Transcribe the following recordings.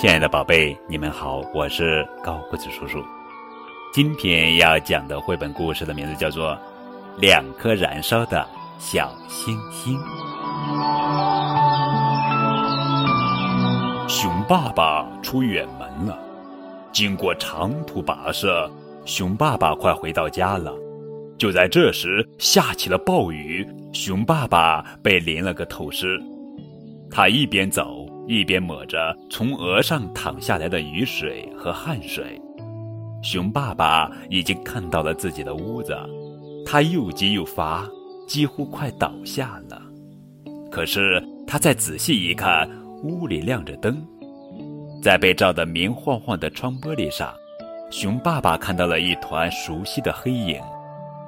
亲爱的宝贝，你们好，我是高个子叔叔。今天要讲的绘本故事的名字叫做《两颗燃烧的小星星》。熊爸爸出远门了，经过长途跋涉，熊爸爸快回到家了。就在这时，下起了暴雨，熊爸爸被淋了个透湿。他一边走。一边抹着从额上淌下来的雨水和汗水，熊爸爸已经看到了自己的屋子，他又急又乏，几乎快倒下了。可是他再仔细一看，屋里亮着灯，在被照得明晃晃的窗玻璃上，熊爸爸看到了一团熟悉的黑影，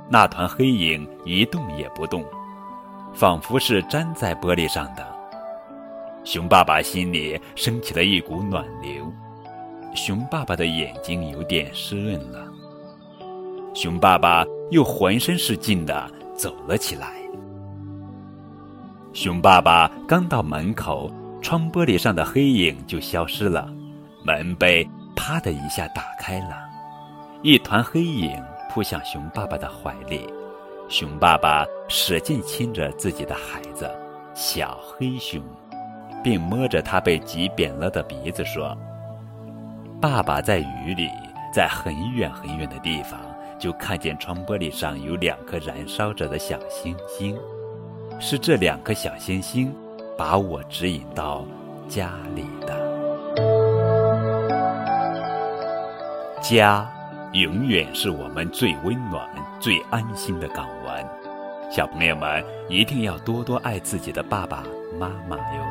那团黑影一动也不动，仿佛是粘在玻璃上的。熊爸爸心里升起了一股暖流，熊爸爸的眼睛有点湿润了。熊爸爸又浑身是劲的走了起来。熊爸爸刚到门口，窗玻璃上的黑影就消失了，门被啪的一下打开了，一团黑影扑向熊爸爸的怀里，熊爸爸使劲亲着自己的孩子，小黑熊。并摸着他被挤扁了的鼻子说：“爸爸在雨里，在很远很远的地方，就看见窗玻璃上有两颗燃烧着的小星星，是这两颗小星星把我指引到家里的。家，永远是我们最温暖、最安心的港湾。小朋友们一定要多多爱自己的爸爸妈妈哟。”